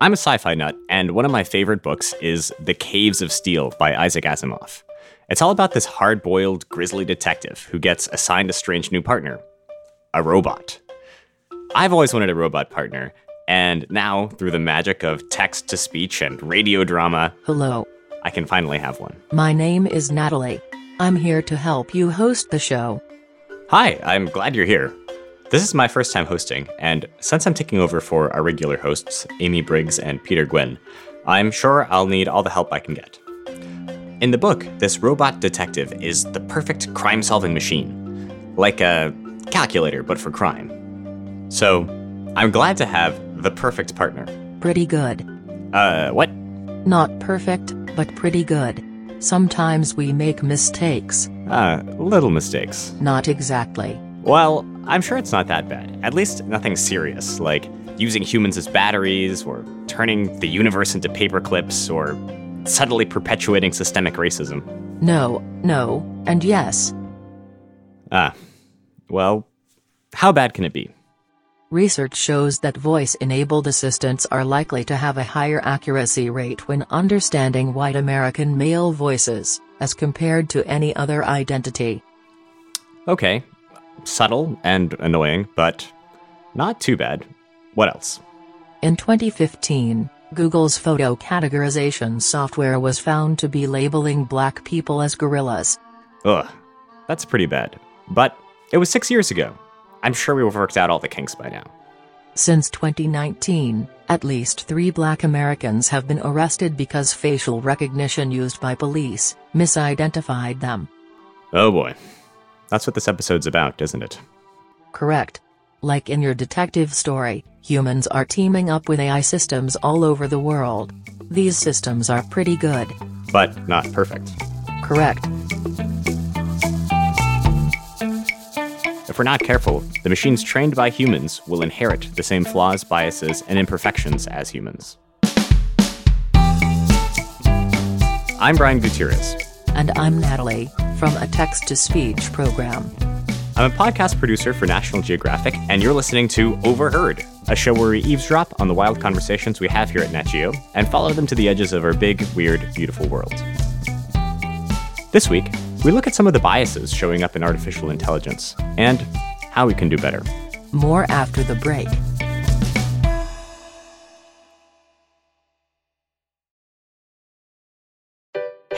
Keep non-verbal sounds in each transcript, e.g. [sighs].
I'm a sci fi nut, and one of my favorite books is The Caves of Steel by Isaac Asimov. It's all about this hard boiled, grisly detective who gets assigned a strange new partner a robot. I've always wanted a robot partner, and now, through the magic of text to speech and radio drama, Hello, I can finally have one. my name is Natalie. I'm here to help you host the show. Hi, I'm glad you're here. This is my first time hosting, and since I'm taking over for our regular hosts, Amy Briggs and Peter Gwin, I'm sure I'll need all the help I can get. In the book, this robot detective is the perfect crime solving machine, like a calculator, but for crime. So, I'm glad to have the perfect partner. Pretty good. Uh, what? Not perfect, but pretty good. Sometimes we make mistakes. Uh, little mistakes. Not exactly. Well, I'm sure it's not that bad. At least nothing serious, like using humans as batteries, or turning the universe into paperclips, or subtly perpetuating systemic racism. No, no, and yes. Ah, well, how bad can it be? Research shows that voice enabled assistants are likely to have a higher accuracy rate when understanding white American male voices, as compared to any other identity. Okay, subtle and annoying, but not too bad. What else? In 2015, Google's photo categorization software was found to be labeling black people as gorillas. Ugh, that's pretty bad. But it was six years ago. I'm sure we've worked out all the kinks by now. Since 2019, at least three black Americans have been arrested because facial recognition used by police misidentified them. Oh boy. That's what this episode's about, isn't it? Correct. Like in your detective story, humans are teaming up with AI systems all over the world. These systems are pretty good. But not perfect. Correct. If we're not careful, the machines trained by humans will inherit the same flaws, biases, and imperfections as humans. I'm Brian Gutierrez. And I'm Natalie, from a text to speech program. I'm a podcast producer for National Geographic, and you're listening to Overheard, a show where we eavesdrop on the wild conversations we have here at Nat Geo and follow them to the edges of our big, weird, beautiful world. This week, we look at some of the biases showing up in artificial intelligence and how we can do better. More after the break.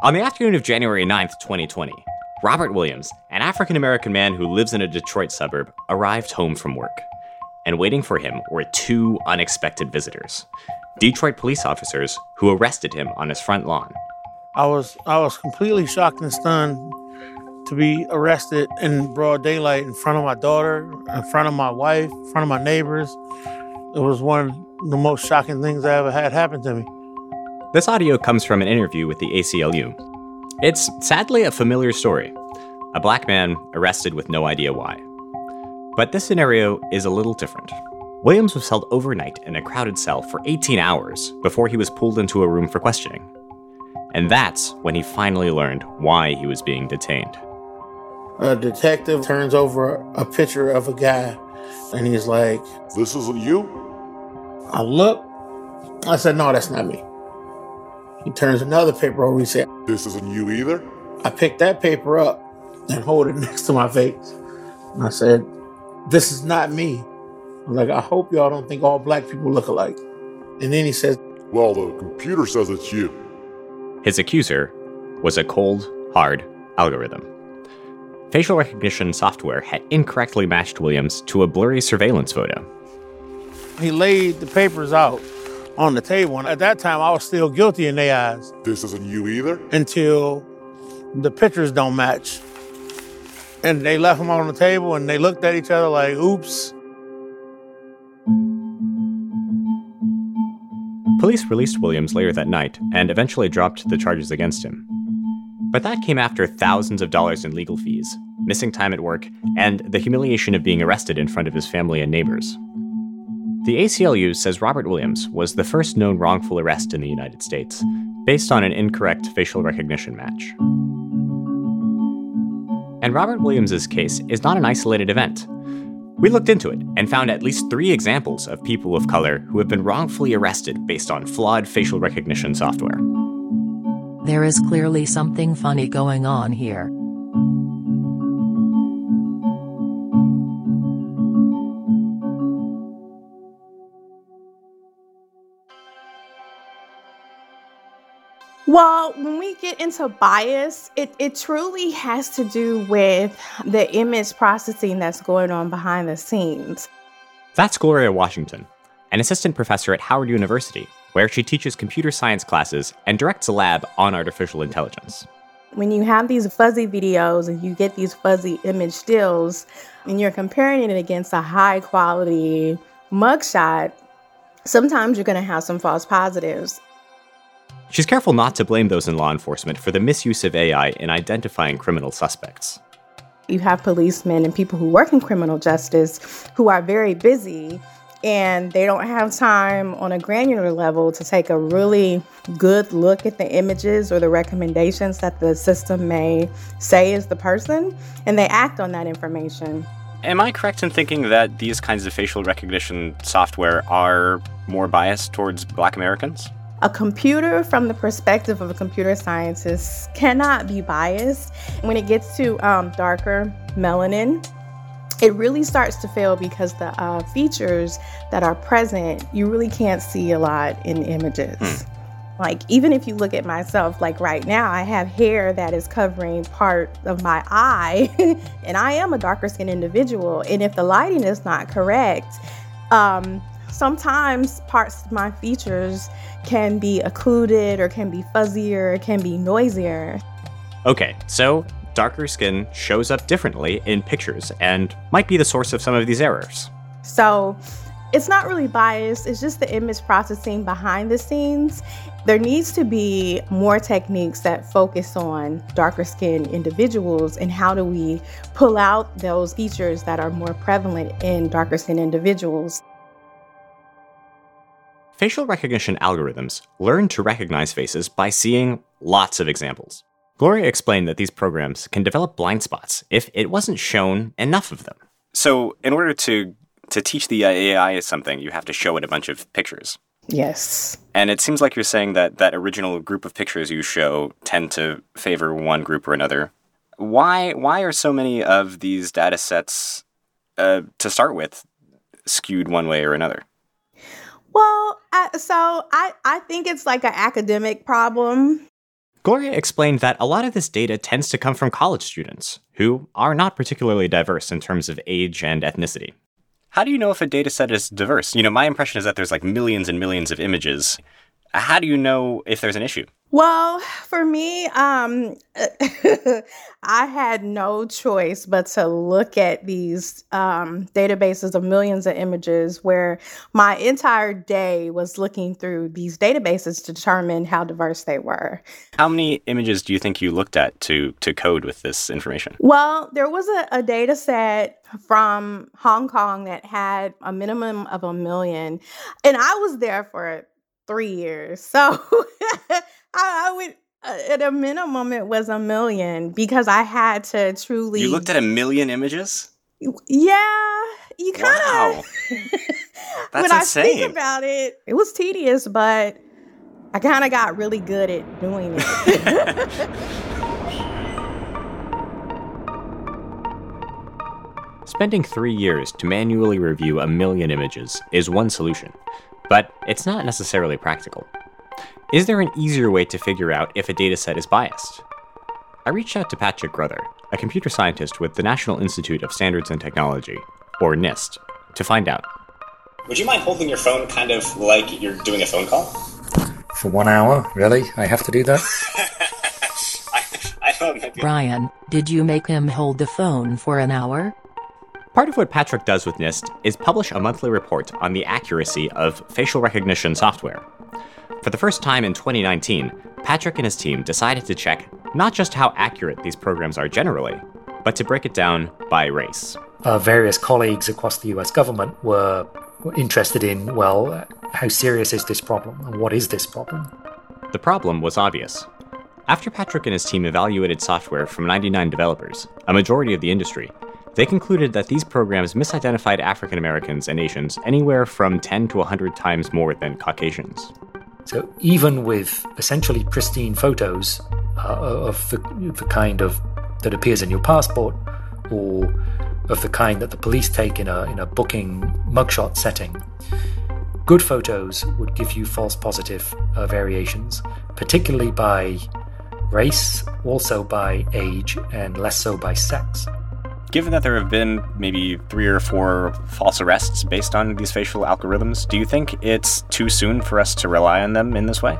On the afternoon of January 9th, 2020, Robert Williams, an African American man who lives in a Detroit suburb, arrived home from work. And waiting for him were two unexpected visitors Detroit police officers who arrested him on his front lawn. I was I was completely shocked and stunned to be arrested in broad daylight in front of my daughter, in front of my wife, in front of my neighbors. It was one of the most shocking things I ever had happen to me. This audio comes from an interview with the ACLU. It's sadly a familiar story a black man arrested with no idea why. But this scenario is a little different. Williams was held overnight in a crowded cell for 18 hours before he was pulled into a room for questioning. And that's when he finally learned why he was being detained. A detective turns over a picture of a guy and he's like, This isn't you? I look. I said, No, that's not me. He turns another paper over. He said, This isn't you either? I picked that paper up and hold it [laughs] next to my face. And I said, This is not me. I'm like, I hope y'all don't think all black people look alike. And then he says, Well, the computer says it's you. His accuser was a cold, hard algorithm. Facial recognition software had incorrectly matched Williams to a blurry surveillance photo. he laid the papers out on the table. And at that time, I was still guilty in their eyes This isn't you either? until the pictures don't match. And they left them on the table and they looked at each other like, oops. Police released Williams later that night and eventually dropped the charges against him. But that came after thousands of dollars in legal fees, missing time at work, and the humiliation of being arrested in front of his family and neighbors. The ACLU says Robert Williams was the first known wrongful arrest in the United States, based on an incorrect facial recognition match. And Robert Williams's case is not an isolated event. We looked into it and found at least three examples of people of color who have been wrongfully arrested based on flawed facial recognition software. There is clearly something funny going on here. Well, when we get into bias, it, it truly has to do with the image processing that's going on behind the scenes. That's Gloria Washington, an assistant professor at Howard University, where she teaches computer science classes and directs a lab on artificial intelligence. When you have these fuzzy videos and you get these fuzzy image stills and you're comparing it against a high quality mugshot, sometimes you're going to have some false positives. She's careful not to blame those in law enforcement for the misuse of AI in identifying criminal suspects. You have policemen and people who work in criminal justice who are very busy and they don't have time on a granular level to take a really good look at the images or the recommendations that the system may say is the person, and they act on that information. Am I correct in thinking that these kinds of facial recognition software are more biased towards black Americans? A computer, from the perspective of a computer scientist, cannot be biased. When it gets to um, darker melanin, it really starts to fail because the uh, features that are present, you really can't see a lot in images. Hmm. Like, even if you look at myself, like right now, I have hair that is covering part of my eye, [laughs] and I am a darker skinned individual. And if the lighting is not correct, um, sometimes parts of my features can be occluded or can be fuzzier, can be noisier. Okay, so darker skin shows up differently in pictures and might be the source of some of these errors. So it's not really biased, it's just the image processing behind the scenes. There needs to be more techniques that focus on darker skinned individuals and how do we pull out those features that are more prevalent in darker skinned individuals. Facial recognition algorithms learn to recognize faces by seeing lots of examples. Gloria explained that these programs can develop blind spots if it wasn't shown enough of them. So, in order to to teach the AI something, you have to show it a bunch of pictures. Yes. And it seems like you're saying that that original group of pictures you show tend to favor one group or another. Why why are so many of these data sets uh, to start with skewed one way or another? Well, I, so I, I think it's like an academic problem. Gloria explained that a lot of this data tends to come from college students, who are not particularly diverse in terms of age and ethnicity. How do you know if a data set is diverse? You know, my impression is that there's like millions and millions of images. How do you know if there's an issue? Well, for me, um, [laughs] I had no choice but to look at these um, databases of millions of images where my entire day was looking through these databases to determine how diverse they were. How many images do you think you looked at to, to code with this information? Well, there was a, a data set from Hong Kong that had a minimum of a million, and I was there for three years. So [laughs] I, I would, uh, at a minimum, it was a million because I had to truly. You looked at a million images? Yeah, you kind of. Wow. [laughs] when That's I insane. think about it, it was tedious, but I kind of got really good at doing it. [laughs] Spending three years to manually review a million images is one solution, but it's not necessarily practical. Is there an easier way to figure out if a dataset is biased? I reached out to Patrick Grother, a computer scientist with the National Institute of Standards and Technology, or NIST, to find out. would you mind holding your phone kind of like you're doing a phone call? For one hour? Really? I have to do that? [laughs] I, I thought maybe. Brian, did you make him hold the phone for an hour? Part of what Patrick does with NIST is publish a monthly report on the accuracy of facial recognition software. For the first time in 2019, Patrick and his team decided to check not just how accurate these programs are generally, but to break it down by race. Uh, various colleagues across the US government were interested in, well, how serious is this problem and what is this problem? The problem was obvious. After Patrick and his team evaluated software from 99 developers, a majority of the industry, they concluded that these programs misidentified African Americans and Asians anywhere from 10 to 100 times more than Caucasians. So even with essentially pristine photos uh, of the, the kind of that appears in your passport, or of the kind that the police take in a in a booking mugshot setting, good photos would give you false positive uh, variations, particularly by race, also by age, and less so by sex. Given that there have been maybe three or four false arrests based on these facial algorithms, do you think it's too soon for us to rely on them in this way?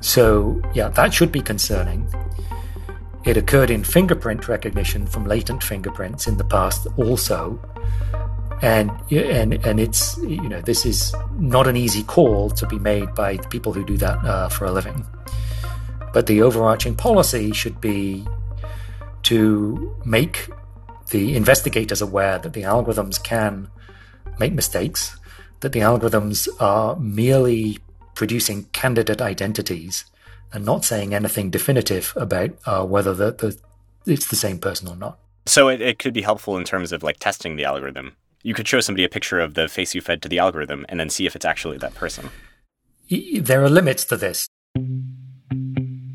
So, yeah, that should be concerning. It occurred in fingerprint recognition from latent fingerprints in the past also. And, and and it's you know this is not an easy call to be made by the people who do that uh, for a living, but the overarching policy should be to make the investigators aware that the algorithms can make mistakes, that the algorithms are merely producing candidate identities and not saying anything definitive about uh, whether the, the, it's the same person or not. So it, it could be helpful in terms of like testing the algorithm. You could show somebody a picture of the face you fed to the algorithm and then see if it's actually that person. There are limits to this.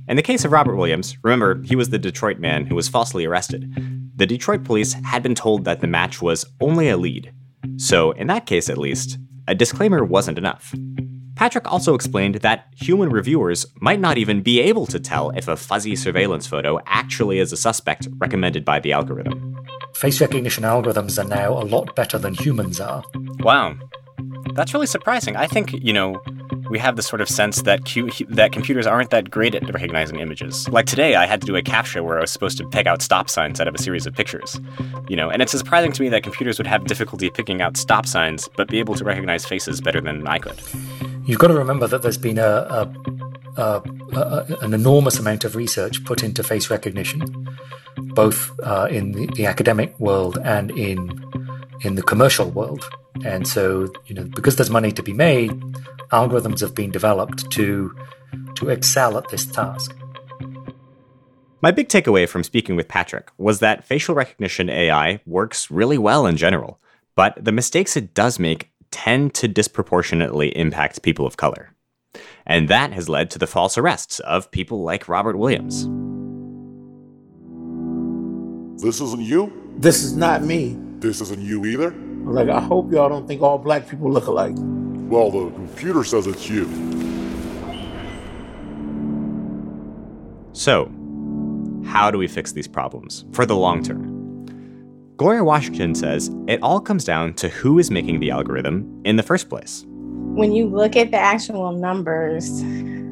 In the case of Robert Williams, remember, he was the Detroit man who was falsely arrested. The Detroit police had been told that the match was only a lead. So, in that case at least, a disclaimer wasn't enough. Patrick also explained that human reviewers might not even be able to tell if a fuzzy surveillance photo actually is a suspect recommended by the algorithm. Face recognition algorithms are now a lot better than humans are. Wow. That's really surprising. I think, you know, we have this sort of sense that cu- that computers aren't that great at recognizing images. Like today, I had to do a CAPTCHA where I was supposed to pick out stop signs out of a series of pictures. You know, and it's surprising to me that computers would have difficulty picking out stop signs, but be able to recognize faces better than I could. You've got to remember that there's been a, a, a, a an enormous amount of research put into face recognition, both uh, in the, the academic world and in in the commercial world. And so, you know, because there's money to be made, algorithms have been developed to to excel at this task. My big takeaway from speaking with Patrick was that facial recognition AI works really well in general, but the mistakes it does make tend to disproportionately impact people of color. And that has led to the false arrests of people like Robert Williams. This isn't you? This is not me. This isn't you either? Like, I hope y'all don't think all black people look alike. Well, the computer says it's you. So, how do we fix these problems for the long term? Gloria Washington says it all comes down to who is making the algorithm in the first place. When you look at the actual numbers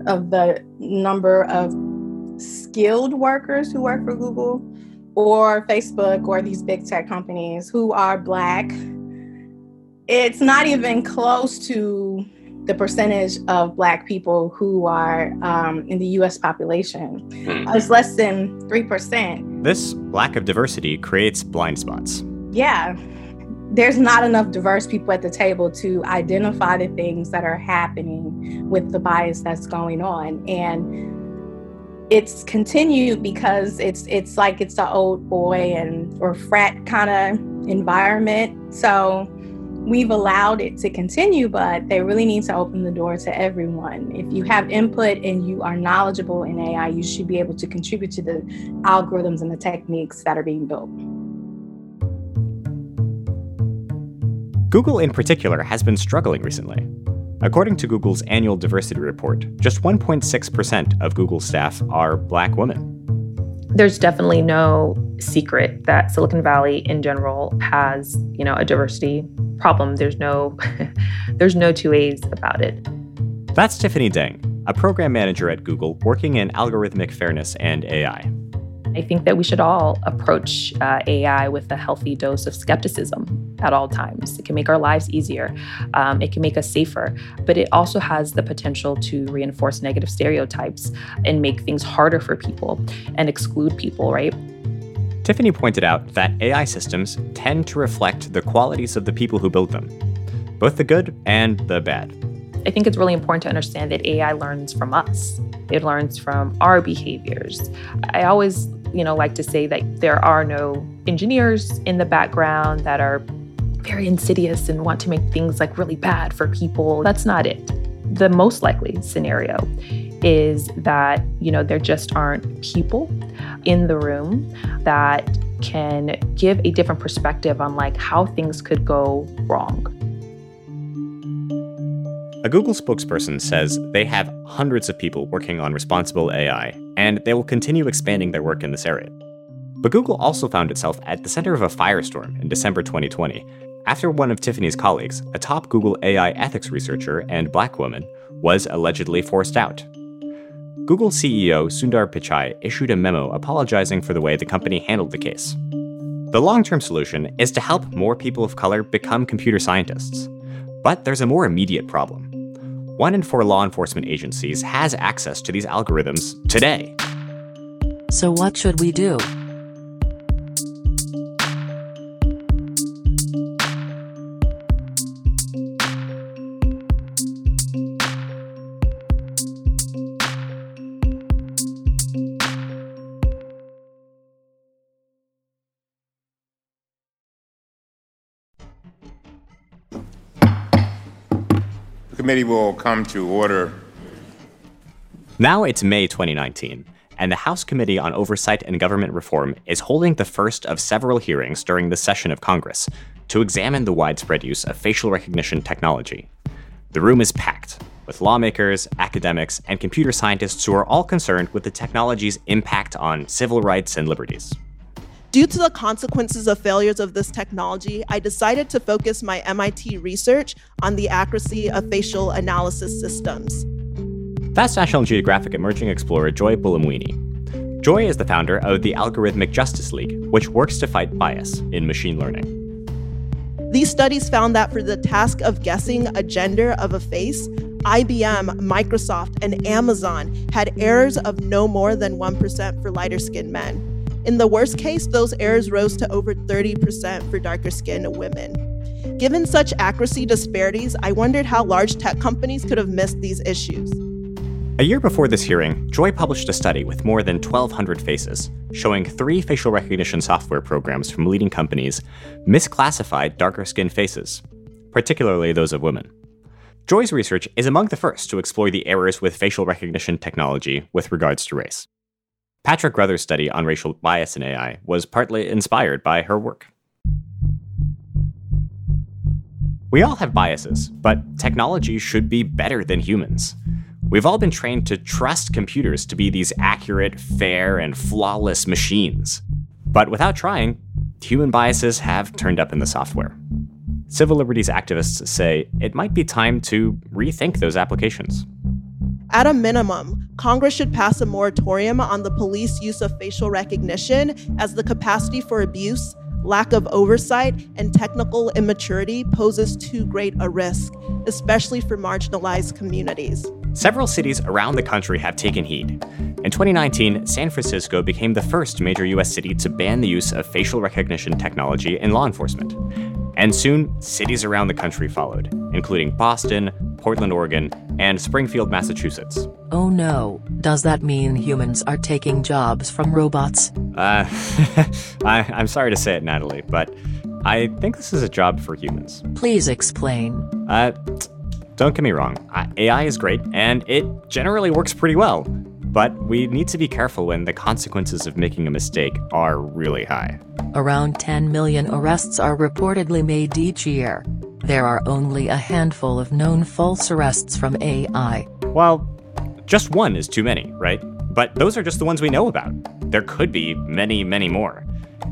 of the number of skilled workers who work for Google or Facebook or these big tech companies who are Black, it's not even close to the percentage of Black people who are um, in the US population. Hmm. It's less than 3%. This lack of diversity creates blind spots. Yeah. There's not enough diverse people at the table to identify the things that are happening with the bias that's going on. And it's continued because it's it's like it's the old boy and or frat kind of environment. So we've allowed it to continue, but they really need to open the door to everyone. If you have input and you are knowledgeable in AI, you should be able to contribute to the algorithms and the techniques that are being built. Google, in particular, has been struggling recently. According to Google's annual diversity report, just 1.6% of Google staff are black women. there's definitely no secret that Silicon Valley in general has, you know, a diversity problem. There's no [laughs] there's no two ways about it. That's Tiffany Deng, a program manager at Google working in algorithmic fairness and AI. I think that we should all approach uh, AI with a healthy dose of skepticism at all times. It can make our lives easier, um, it can make us safer, but it also has the potential to reinforce negative stereotypes and make things harder for people and exclude people, right? Tiffany pointed out that AI systems tend to reflect the qualities of the people who build them, both the good and the bad. I think it's really important to understand that AI learns from us. It learns from our behaviors. I always you know, like to say that there are no engineers in the background that are very insidious and want to make things like really bad for people. That's not it. The most likely scenario is that, you know, there just aren't people in the room that can give a different perspective on like how things could go wrong. A Google spokesperson says they have hundreds of people working on responsible AI, and they will continue expanding their work in this area. But Google also found itself at the center of a firestorm in December 2020 after one of Tiffany's colleagues, a top Google AI ethics researcher and black woman, was allegedly forced out. Google CEO Sundar Pichai issued a memo apologizing for the way the company handled the case. The long term solution is to help more people of color become computer scientists. But there's a more immediate problem. One in four law enforcement agencies has access to these algorithms today. So, what should we do? Committee will come to order. Now it's May 2019, and the House Committee on Oversight and Government Reform is holding the first of several hearings during this session of Congress to examine the widespread use of facial recognition technology. The room is packed with lawmakers, academics, and computer scientists who are all concerned with the technology's impact on civil rights and liberties. Due to the consequences of failures of this technology, I decided to focus my MIT research on the accuracy of facial analysis systems. That's National Geographic emerging explorer Joy Buolamwini. Joy is the founder of the Algorithmic Justice League, which works to fight bias in machine learning. These studies found that for the task of guessing a gender of a face, IBM, Microsoft, and Amazon had errors of no more than 1% for lighter skinned men. In the worst case, those errors rose to over 30% for darker skinned women. Given such accuracy disparities, I wondered how large tech companies could have missed these issues. A year before this hearing, Joy published a study with more than 1,200 faces, showing three facial recognition software programs from leading companies misclassified darker skinned faces, particularly those of women. Joy's research is among the first to explore the errors with facial recognition technology with regards to race. Patrick Grother's study on racial bias in AI was partly inspired by her work. We all have biases, but technology should be better than humans. We've all been trained to trust computers to be these accurate, fair, and flawless machines. But without trying, human biases have turned up in the software. Civil liberties activists say it might be time to rethink those applications. At a minimum, Congress should pass a moratorium on the police use of facial recognition as the capacity for abuse, lack of oversight, and technical immaturity poses too great a risk, especially for marginalized communities. Several cities around the country have taken heed. In 2019, San Francisco became the first major US city to ban the use of facial recognition technology in law enforcement. And soon, cities around the country followed, including Boston, Portland, Oregon, and Springfield, Massachusetts. Oh no, does that mean humans are taking jobs from robots? Uh, [laughs] I, I'm sorry to say it, Natalie, but I think this is a job for humans. Please explain. Uh, don't get me wrong, AI is great, and it generally works pretty well. But we need to be careful when the consequences of making a mistake are really high. Around 10 million arrests are reportedly made each year. There are only a handful of known false arrests from AI. Well, just one is too many, right? But those are just the ones we know about. There could be many, many more.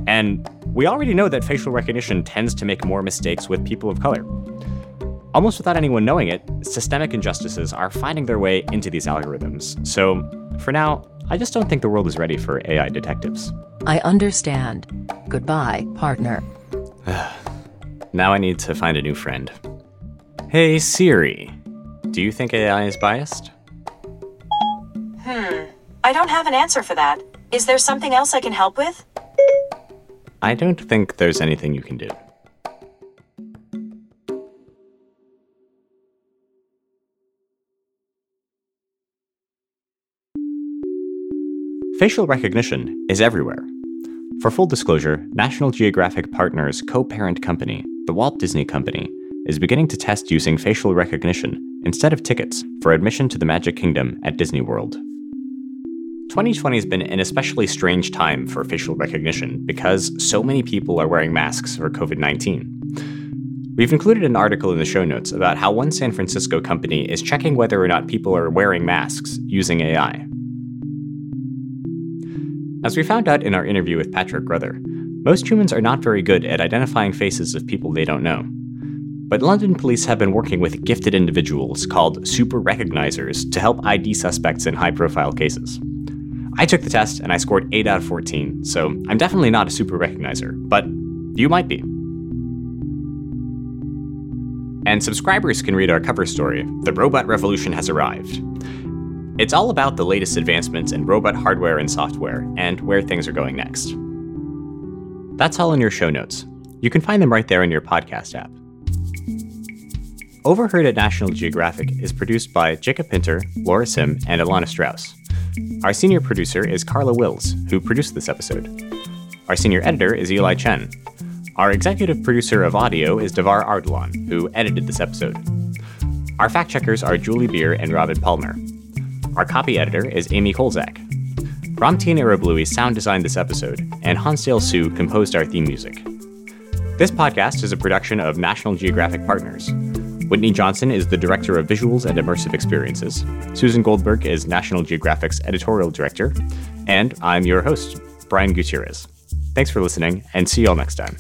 And we already know that facial recognition tends to make more mistakes with people of color. Almost without anyone knowing it, systemic injustices are finding their way into these algorithms. So, for now, I just don't think the world is ready for AI detectives. I understand. Goodbye, partner. [sighs] now I need to find a new friend. Hey Siri, do you think AI is biased? Hmm, I don't have an answer for that. Is there something else I can help with? I don't think there's anything you can do. Facial recognition is everywhere. For full disclosure, National Geographic Partners' co parent company, the Walt Disney Company, is beginning to test using facial recognition instead of tickets for admission to the Magic Kingdom at Disney World. 2020 has been an especially strange time for facial recognition because so many people are wearing masks for COVID 19. We've included an article in the show notes about how one San Francisco company is checking whether or not people are wearing masks using AI. As we found out in our interview with Patrick Grother, most humans are not very good at identifying faces of people they don't know. But London police have been working with gifted individuals called super recognizers to help ID suspects in high profile cases. I took the test and I scored 8 out of 14, so I'm definitely not a super recognizer, but you might be. And subscribers can read our cover story The Robot Revolution Has Arrived. It's all about the latest advancements in robot hardware and software, and where things are going next. That's all in your show notes. You can find them right there in your podcast app. Overheard at National Geographic is produced by Jacob Pinter, Laura Sim, and Alana Strauss. Our senior producer is Carla Wills, who produced this episode. Our senior editor is Eli Chen. Our executive producer of audio is Davar Ardalan, who edited this episode. Our fact checkers are Julie Beer and Robin Palmer. Our copy editor is Amy Kolczak. Ramtin Arablouei sound designed this episode, and Hansdale Hsu composed our theme music. This podcast is a production of National Geographic Partners. Whitney Johnson is the Director of Visuals and Immersive Experiences. Susan Goldberg is National Geographic's Editorial Director. And I'm your host, Brian Gutierrez. Thanks for listening, and see you all next time.